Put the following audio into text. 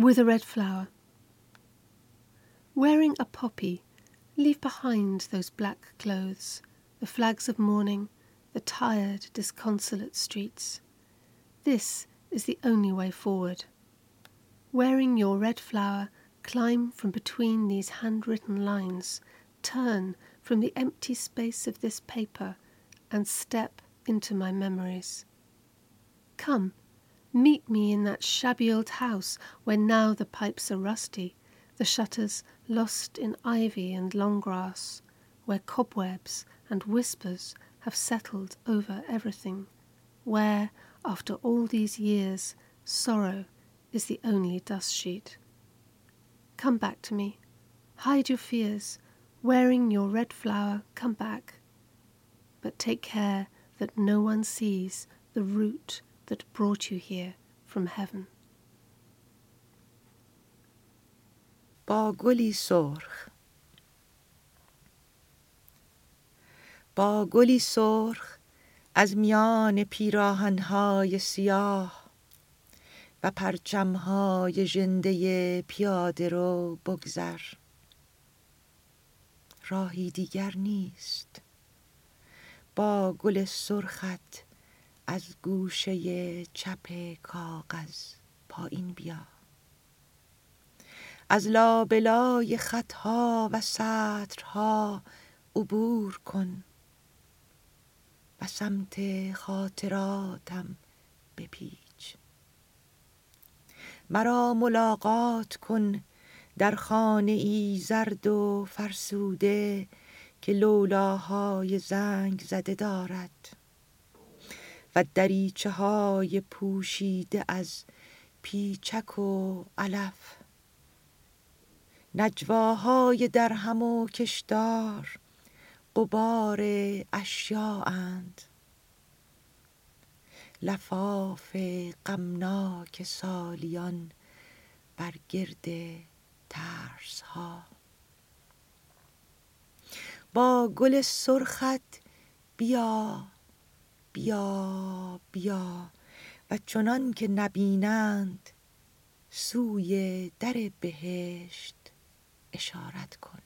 with a red flower. Wearing a poppy, leave behind those black clothes, the flags of mourning, the tired, disconsolate streets. This is the only way forward. Wearing your red flower, climb from between these handwritten lines, turn from the empty space of this paper, and step into my memories. Come, meet me in that shabby old house where now the pipes are rusty, the shutters lost in ivy and long grass, where cobwebs and whispers have settled over everything, where, after all these years, sorrow is the only dust sheet. Come back to me. Hide your fears. Wearing your red flower, come back. But take care that no one sees the root that brought you here from heaven. با گلی سرخ. با گلی سرخ از میان پیراهنهای سیاه و پرچمهای ژنده پیاده رو بگذر. راهی دیگر نیست. با گل سرخت از گوشه چپ کاغذ پایین بیا. از لابلای خطها و سطرها عبور کن. و سمت خاطراتم بپیچ. مرا ملاقات کن در خانه ای زرد و فرسوده که لولاهای زنگ زده دارد. و دریچه های پوشیده از پیچک و علف. نجواهای درهم و کشدار قبار اشیاءند. لفاف غمناک سالیان بر گرد ترس ها با گل سرخت بیا بیا بیا. و چنان که نبینند سوی در بهشت اشارت کن.